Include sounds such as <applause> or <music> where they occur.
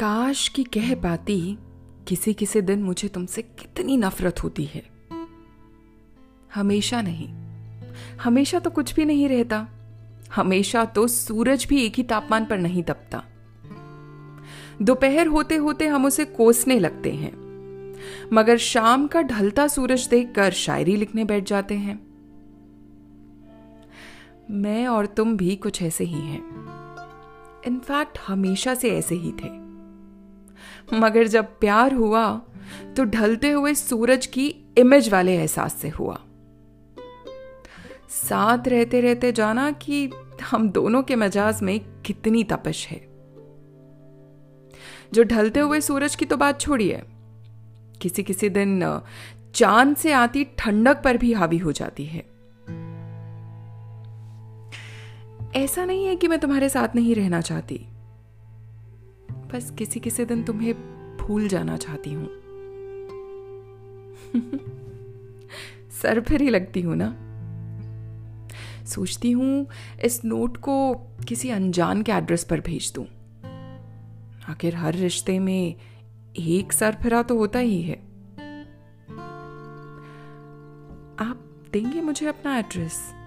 काश की कह पाती, किसी किसी दिन मुझे तुमसे कितनी नफरत होती है। हमेशा नहीं। हमेशा तो कुछ भी नहीं रहता। हमेशा तो सूरज भी एक ही तापमान पर नहीं तपता दोपहर होते होते हम उसे कोसने लगते हैं। मगर शाम का ढलता सूरज देखकर शायरी लिखने बैठ जाते हैं। मैं और तुम भी कुछ ऐसे ही हैं। इनफैक्ट हमेशा से ऐसे ही थे। मगर जब प्यार हुआ तो ढलते हुए सूरज की इमेज वाले एहसास से हुआ। साथ रहते रहते जाना कि हम दोनों के मजाज में कितनी तपश है। जो ढलते हुए सूरज की तो बात छोड़िए। किसी किसी दिन, चाँद से आती ठंडक पर भी हावी हो जाती है। ऐसा नहीं है कि मैं तुम्हारे साथ नहीं रहना चाहती। बस किसी किसी दिन तुम्हें भूल जाना चाहती हूँ। <laughs> सर फिर ही लगती हूँ ना। सोचती हूँ, इस नोट को किसी अनजान के एड्रेस पर भेज दूँ। आखिर हर रिश्ते में एक सर फिरा तो होता ही है। आप देंगे मुझे अपना एड्रेस?